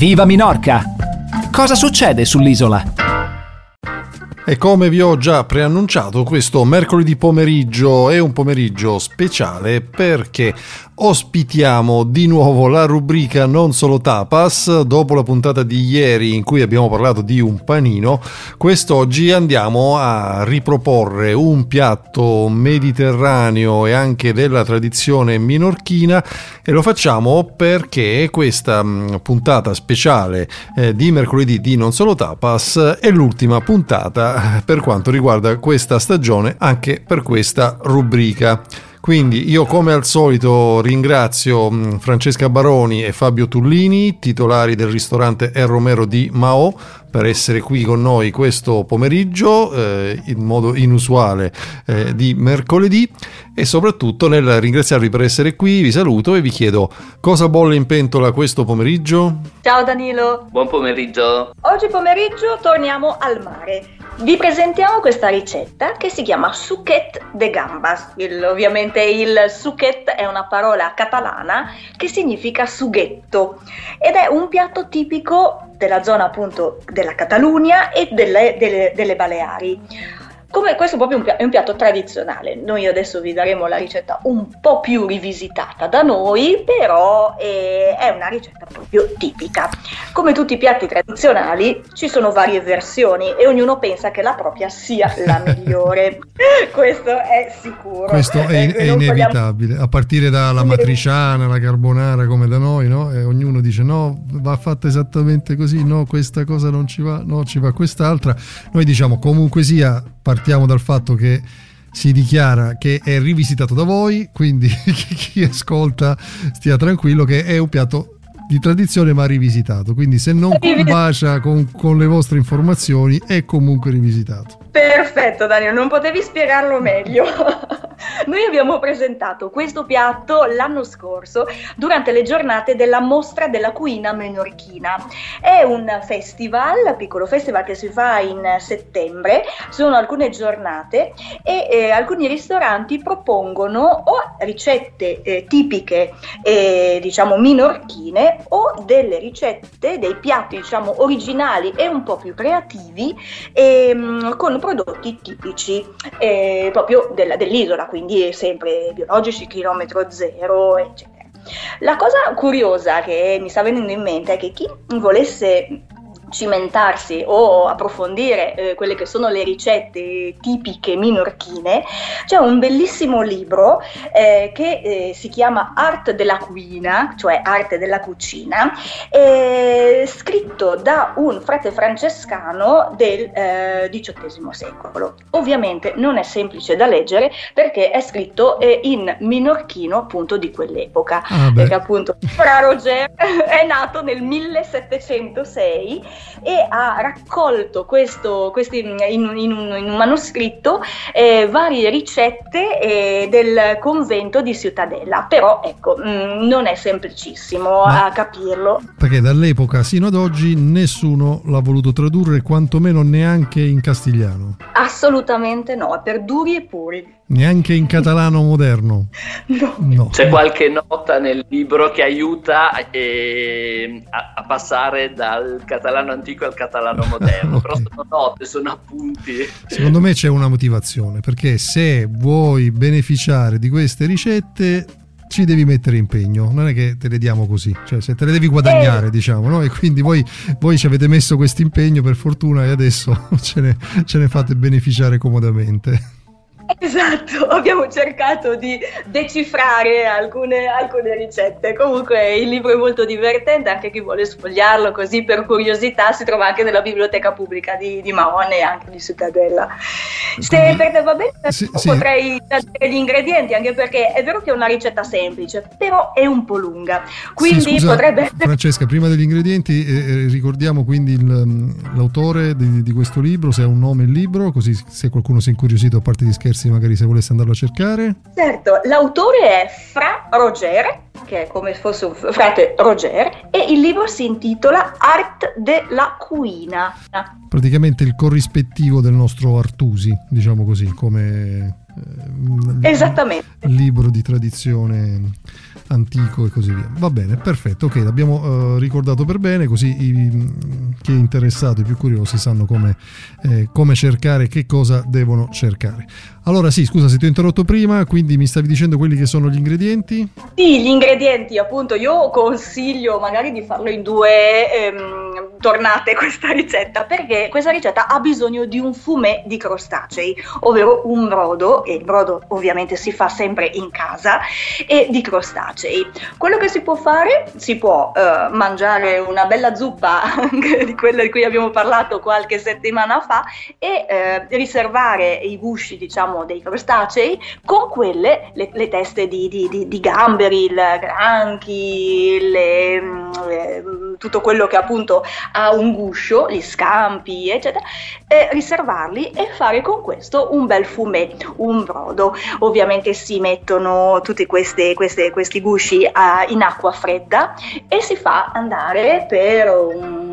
Viva Minorca! Cosa succede sull'isola? E come vi ho già preannunciato, questo mercoledì pomeriggio è un pomeriggio speciale perché ospitiamo di nuovo la rubrica Non solo tapas. Dopo la puntata di ieri in cui abbiamo parlato di un panino, quest'oggi andiamo a riproporre un piatto mediterraneo e anche della tradizione minorchina e lo facciamo perché questa mm, puntata speciale eh, di mercoledì di Non solo tapas è l'ultima puntata eh, per quanto riguarda questa stagione anche per questa rubrica. Quindi io come al solito ringrazio mm, Francesca Baroni e Fabio Tullini, titolari del ristorante El Romero di Mao, per essere qui con noi questo pomeriggio eh, in modo inusuale eh, di mercoledì e soprattutto nel ringraziarvi per essere qui vi saluto e vi chiedo cosa bolle in pentola questo pomeriggio? Ciao Danilo! Buon pomeriggio! Oggi pomeriggio torniamo al mare vi presentiamo questa ricetta che si chiama suquet de gambas. Il, ovviamente il suquet è una parola catalana che significa sughetto ed è un piatto tipico della zona appunto della Catalunya e delle, delle, delle Baleari. Come questo è proprio un, è un piatto tradizionale, noi adesso vi daremo la ricetta un po' più rivisitata da noi, però è, è una ricetta proprio tipica. Come tutti i piatti tradizionali ci sono varie versioni e ognuno pensa che la propria sia la migliore, questo è sicuro. Questo è, eh, è inevitabile, a partire dalla matriciana, la carbonara come da noi, no? E ognuno dice no, va fatta esattamente così, no, questa cosa non ci va, no, ci va quest'altra. Noi diciamo comunque sia partiamo dal fatto che si dichiara che è rivisitato da voi, quindi chi ascolta stia tranquillo che è un piatto di tradizione ma rivisitato, quindi se non combacia con, con le vostre informazioni è comunque rivisitato. Perfetto Daniel, non potevi spiegarlo meglio. Noi abbiamo presentato questo piatto l'anno scorso durante le giornate della Mostra della Cuina Menorchina. È un festival, piccolo festival che si fa in settembre, sono alcune giornate e eh, alcuni ristoranti propongono o ricette eh, tipiche eh, diciamo minorchine o delle ricette, dei piatti diciamo originali e un po' più creativi ehm, con prodotti tipici eh, proprio della, dell'isola, quindi sempre biologici, chilometro zero, eccetera. La cosa curiosa che mi sta venendo in mente è che chi volesse cimentarsi o approfondire eh, quelle che sono le ricette tipiche minorchine, c'è un bellissimo libro eh, che eh, si chiama Art della Cuina, cioè Arte della Cucina, scritto da un frate francescano del XVIII eh, secolo. Ovviamente non è semplice da leggere perché è scritto eh, in minorchino appunto di quell'epoca, ah perché appunto Fra Roger è nato nel 1706 e ha raccolto questo, questi, in, in, un, in, un, manoscritto eh, varie ricette eh, del convento di Ciutadella, però ecco, mh, mm, non è semplicissimo Ma a capirlo. Perché dall'epoca sino ad oggi nessuno l'ha voluto tradurre, quantomeno neanche in castigliano. Assolutamente no, per duri e puri. Neanche in catalano moderno. No. no. C'è qualche nota nel libro che aiuta eh, a, a, passare dal catalano antico al catalano moderno, okay. però sono note, sono appunti. Secondo me c'è una motivazione, perché se vuoi beneficiare di queste ricette ci devi mettere impegno, non è che te le diamo così, cioè se te le devi guadagnare, eh. diciamo, no? E quindi voi, voi, ci avete messo questo impegno per fortuna e adesso ce ne, ce ne fate beneficiare comodamente. Esatto, abbiamo cercato di decifrare alcune, alcune, ricette. Comunque il libro è molto divertente, anche chi vuole sfogliarlo così per curiosità si trova anche nella biblioteca pubblica di, di Maone e anche di Cittadella. Se per te va bene, sì, potrei sì. gli ingredienti, anche perché è vero che è una ricetta semplice, però è un po' lunga. Quindi sì, scusa, potrebbe... Francesca, prima degli ingredienti eh, eh, ricordiamo quindi il, mm, l'autore di, di, questo libro, se ha un nome il libro, così se qualcuno si è incuriosito a parte di scherzi magari se volesse andarlo a cercare. Certo, l'autore è Fra Roger, che è come se fosse un frate Roger, e il libro si intitola Art de la Cuina. Praticamente il corrispettivo del nostro Artusi, diciamo così, come eh, Esattamente. libro di tradizione antico e così via. Va bene, perfetto, ok, l'abbiamo uh, ricordato per bene, così i, chi è interessato, i più curiosi sanno come, eh, come cercare, che cosa devono cercare. Allora sì, scusa se ti ho interrotto prima, quindi mi stavi dicendo quelli che sono gli ingredienti? Sì, gli ingredienti, appunto, io consiglio magari di farlo in due ehm, tornate questa ricetta, perché questa ricetta ha bisogno di un fumé di crostacei, ovvero un brodo, e il brodo ovviamente si fa sempre in casa, e di crostacei. Quello che si può fare, si può eh, mangiare una bella zuppa di quella di cui abbiamo parlato qualche settimana fa e eh, riservare i gusci, diciamo, dei crostacei con quelle, le, le teste di, di, di, di, gamberi, il granchi, le, le, tutto quello che appunto ha un guscio, gli scampi, eccetera, riservarli e fare con questo un bel fumé, un brodo. Ovviamente si mettono tutti questi, questi, questi gusci uh, in acqua fredda e si fa andare per un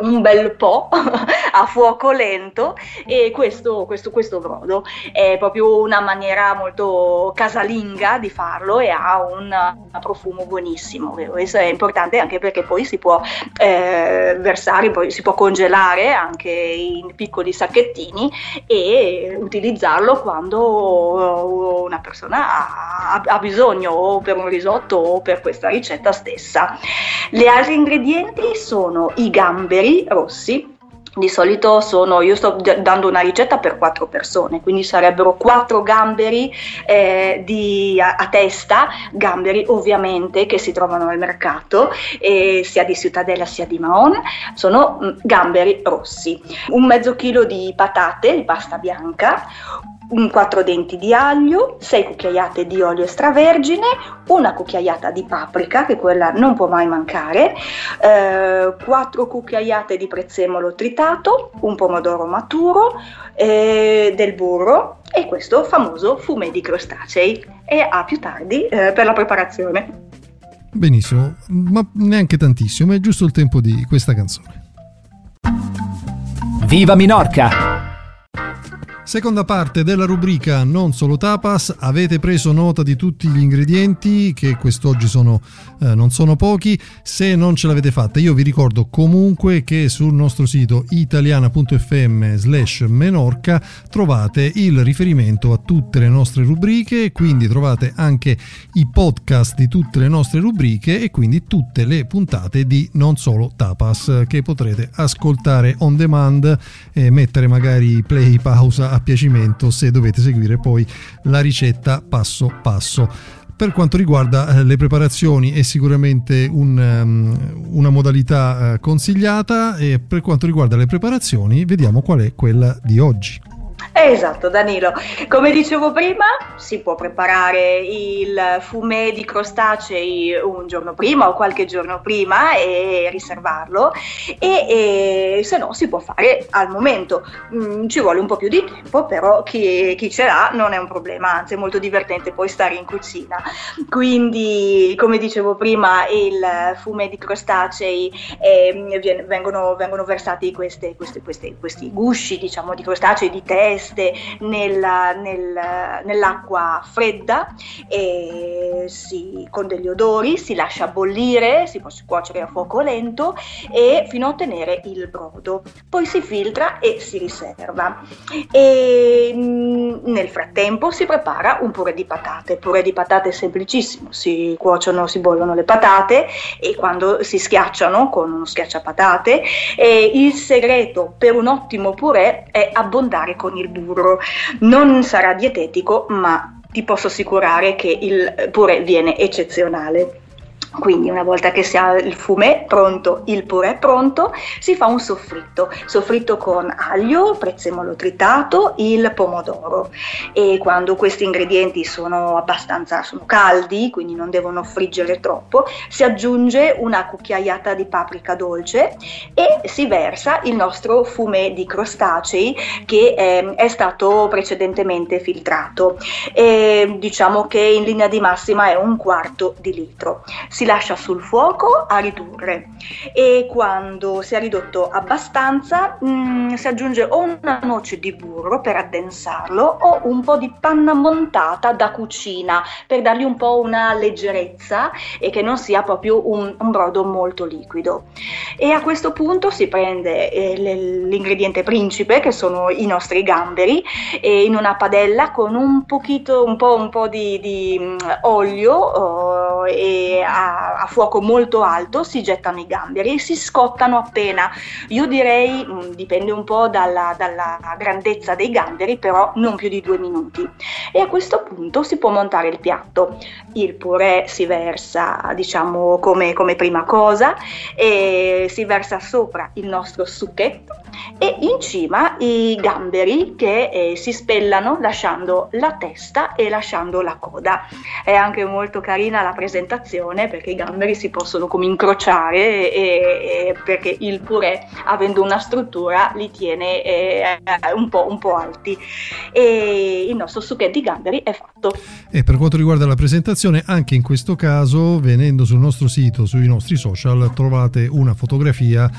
un bel po' a fuoco lento e questo, questo, questo brodo è proprio una maniera molto casalinga di farlo e ha un, profumo buonissimo. Questo è importante anche perché poi si può eh, versare, poi si può congelare anche in piccoli sacchettini e utilizzarlo quando una persona ha, ha bisogno o per un risotto o per questa ricetta stessa. Gli altri ingredienti sono i gamberi rossi, di solito sono, io sto dando una ricetta per quattro persone, quindi sarebbero quattro gamberi eh, di, a, a, testa, gamberi ovviamente che si trovano al mercato, eh, sia di Ciutadella sia di Maon, sono mh, gamberi rossi, un mezzo chilo di patate, di pasta bianca, un 4 denti di aglio, 6 cucchiaiate di olio extravergine, una cucchiaiata di paprika, che quella non può mai mancare, eh, 4 cucchiaiate di prezzemolo tritato, un pomodoro maturo, eh, del burro e questo famoso fumé di crostacei. E a più tardi eh, per la preparazione. Benissimo, ma neanche tantissimo, è giusto il tempo di questa canzone. Viva Minorca! Seconda parte della rubrica Non solo tapas, avete preso nota di tutti gli ingredienti che quest'oggi sono, eh, non sono pochi, se non ce l'avete fatta io vi ricordo comunque che sul nostro sito italiana.fm slash menorca trovate il riferimento a tutte le nostre rubriche, quindi trovate anche i podcast di tutte le nostre rubriche e quindi tutte le puntate di Non solo tapas che potrete ascoltare on demand e mettere magari play, pausa piacimento se dovete seguire poi la ricetta passo passo. Per quanto riguarda eh, le preparazioni è sicuramente un, um, una modalità uh, consigliata e per quanto riguarda le preparazioni vediamo qual è quella di oggi. Esatto, Danilo. Come dicevo prima, si può preparare il fumé di crostacei un giorno prima o qualche giorno prima e riservarlo e, e se no si può fare al momento. Mm, ci vuole un po' più di tempo, però chi, chi, ce l'ha non è un problema, anzi è molto divertente poi stare in cucina. Quindi, come dicevo prima, il fumé di crostacei eh, vengono, vengono, versati queste, queste, queste, questi gusci diciamo, di crostacei di testa teste nella, nel, nell'acqua fredda si, con degli odori, si lascia bollire, si può cuocere a fuoco lento e fino a ottenere il brodo. Poi si filtra e si riserva. E mm, nel frattempo si prepara un purè di patate. Il purè di patate è semplicissimo, si cuociono, si bollono le patate e quando si schiacciano con uno schiacciapatate. E il segreto per un ottimo purè è abbondare con il il burro. Non sarà dietetico, ma ti posso assicurare che il purè viene eccezionale. Quindi una volta che si ha il fumé pronto, il purè pronto, si fa un soffritto, soffritto con aglio, prezzemolo tritato, il pomodoro. E quando questi ingredienti sono abbastanza sono caldi, quindi non devono friggere troppo, si aggiunge una cucchiaiata di paprika dolce e si versa il nostro fumé di crostacei che eh, è stato precedentemente filtrato. E diciamo che in linea di massima è un quarto di litro si lascia sul fuoco a ridurre e quando si è ridotto abbastanza mh, mm, si aggiunge o una noce di burro per addensarlo o un po' di panna montata da cucina per dargli un po' una leggerezza e che non sia proprio un, un brodo molto liquido. E a questo punto si prende eh, l'ingrediente principe che sono i nostri gamberi e in una padella con un pochino, un po', un po di, di mm, olio oh, e a, a, fuoco molto alto si gettano i gamberi e si scottano appena. Io direi, mh, mm, dipende un po' dalla, dalla grandezza dei gamberi, però non più di due minuti. E a questo punto si può montare il piatto. Il purè si versa, diciamo, come, come prima cosa e si versa sopra il nostro succhetto e in cima i gamberi che eh, si spellano lasciando la testa e lasciando la coda. È anche molto carina la presentazione perché i gamberi si possono come incrociare e, e perché il purè avendo una struttura li tiene eh, un, po', un, po', alti e il nostro succhetto di gamberi è fatto. E per quanto riguarda la presentazione anche in questo caso venendo sul nostro sito, sui nostri social trovate una fotografia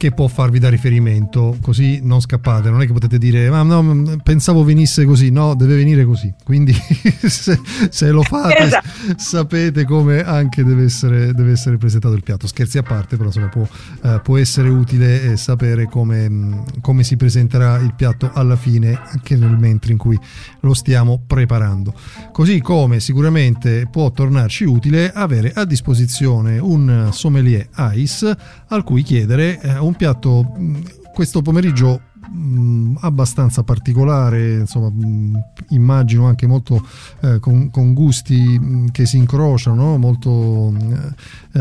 che può farvi da riferimento, così non scappate, non è che potete dire ma no, pensavo venisse così, no, deve venire così, quindi se, se, lo fate esatto. sapete come anche deve essere, deve essere, presentato il piatto, scherzi a parte, però insomma può, eh, può essere utile sapere come, come, si presenterà il piatto alla fine, anche nel mentre in cui lo stiamo preparando. Così come sicuramente può tornarci utile avere a disposizione un sommelier ICE al cui chiedere eh, un un piatto questo pomeriggio mh, abbastanza particolare, insomma, mh, immagino anche molto eh, con, con, gusti mh, che si incrociano, molto, eh,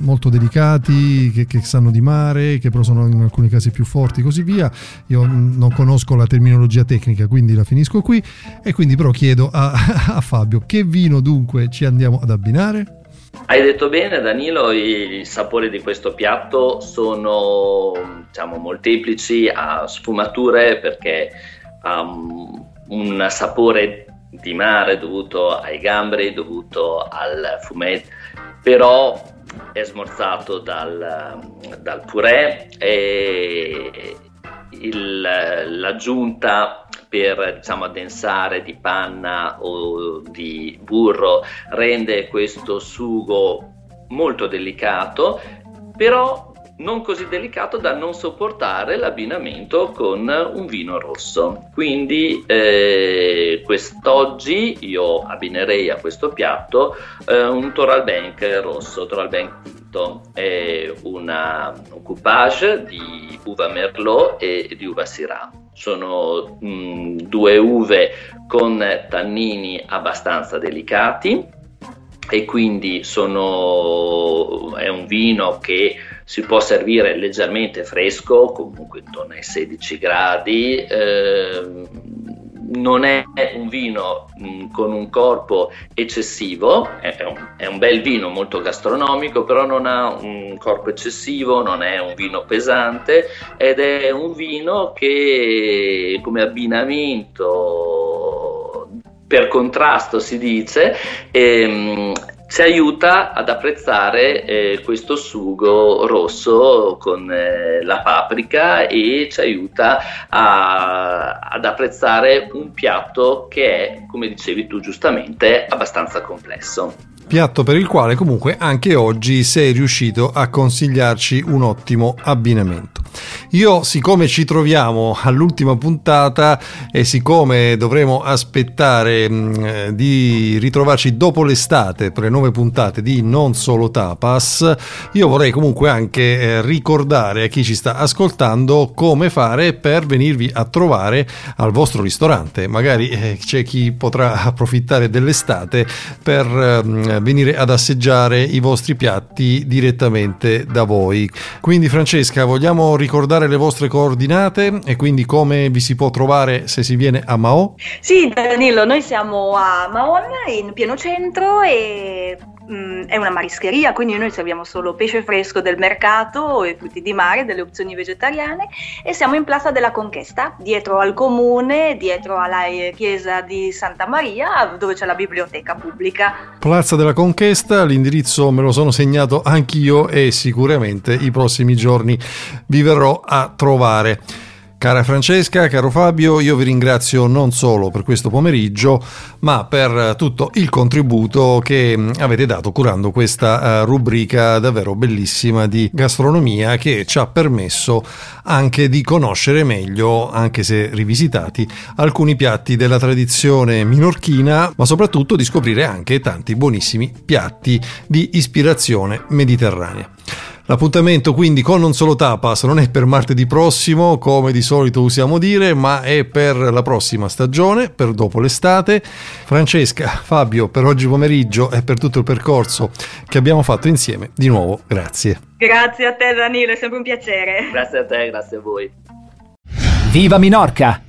molto delicati, che, che, sanno di mare, che però sono in alcuni casi più forti, così via. Io non conosco la terminologia tecnica, quindi la finisco qui. E quindi però chiedo a, a Fabio che vino dunque ci andiamo ad abbinare? Hai detto bene Danilo, i sapori di questo piatto sono diciamo, molteplici, ha sfumature perché ha un sapore di mare dovuto ai gamberi, dovuto al fumetto, però è smorzato dal, dal purè e il, l'aggiunta per diciamo, addensare di panna o di burro rende questo sugo molto delicato, però non così delicato da non sopportare l'abbinamento con un vino rosso. Quindi eh, quest'oggi io abbinerei a questo piatto eh, un Toral Bank rosso, Toral Tinto, è una, un coupage di uva Merlot e di uva Syrah. Sono mh, mm, due uve con tannini abbastanza delicati e quindi sono, è un vino che si può servire leggermente fresco, comunque intorno ai 16 gradi. Eh, non è un vino mh, mm, con un corpo eccessivo, è un, è un, bel vino molto gastronomico, però non ha un corpo eccessivo, non è un vino pesante ed è un vino che come abbinamento per contrasto si dice ehm, ci aiuta ad apprezzare eh, questo sugo rosso con eh, la paprika e ci aiuta a, ad apprezzare un piatto che è, come dicevi tu giustamente, abbastanza complesso piatto per il quale comunque anche oggi sei riuscito a consigliarci un ottimo abbinamento. Io, siccome ci troviamo all'ultima puntata e siccome dovremo aspettare mh, mm, di ritrovarci dopo l'estate per le nuove puntate di Non Solo Tapas, io vorrei comunque anche eh, ricordare a chi ci sta ascoltando come fare per venirvi a trovare al vostro ristorante. Magari eh, c'è chi potrà approfittare dell'estate per eh, venire ad assaggiare i vostri piatti direttamente da voi. Quindi Francesca, vogliamo ricordare le vostre coordinate e quindi come vi si può trovare se si viene a Mao? Sì, Danilo, noi siamo a Maon in pieno centro e mh, mm, è una marischeria, quindi noi serviamo solo pesce fresco del mercato e frutti di mare, delle opzioni vegetariane e siamo in Plaza della Conquista, dietro al comune, dietro alla eh, chiesa di Santa Maria, dove c'è la biblioteca pubblica. Plaza della Conquista, l'indirizzo me lo sono segnato anch'io e sicuramente i prossimi giorni vi verrò a trovare. Cara Francesca, caro Fabio, io vi ringrazio non solo per questo pomeriggio, ma per tutto il contributo che mm, avete dato curando questa eh, rubrica davvero bellissima di gastronomia che ci ha permesso anche di conoscere meglio, anche se rivisitati, alcuni piatti della tradizione minorchina, ma soprattutto di scoprire anche tanti buonissimi piatti di ispirazione mediterranea. L'appuntamento quindi con Non Solo Tapas non è per martedì prossimo, come di solito usiamo dire, ma è per la prossima stagione, per dopo l'estate. Francesca, Fabio, per oggi pomeriggio e per tutto il percorso che abbiamo fatto insieme, di nuovo grazie. Grazie a te Danilo, è sempre un piacere. Grazie a te, grazie a voi. Viva Minorca!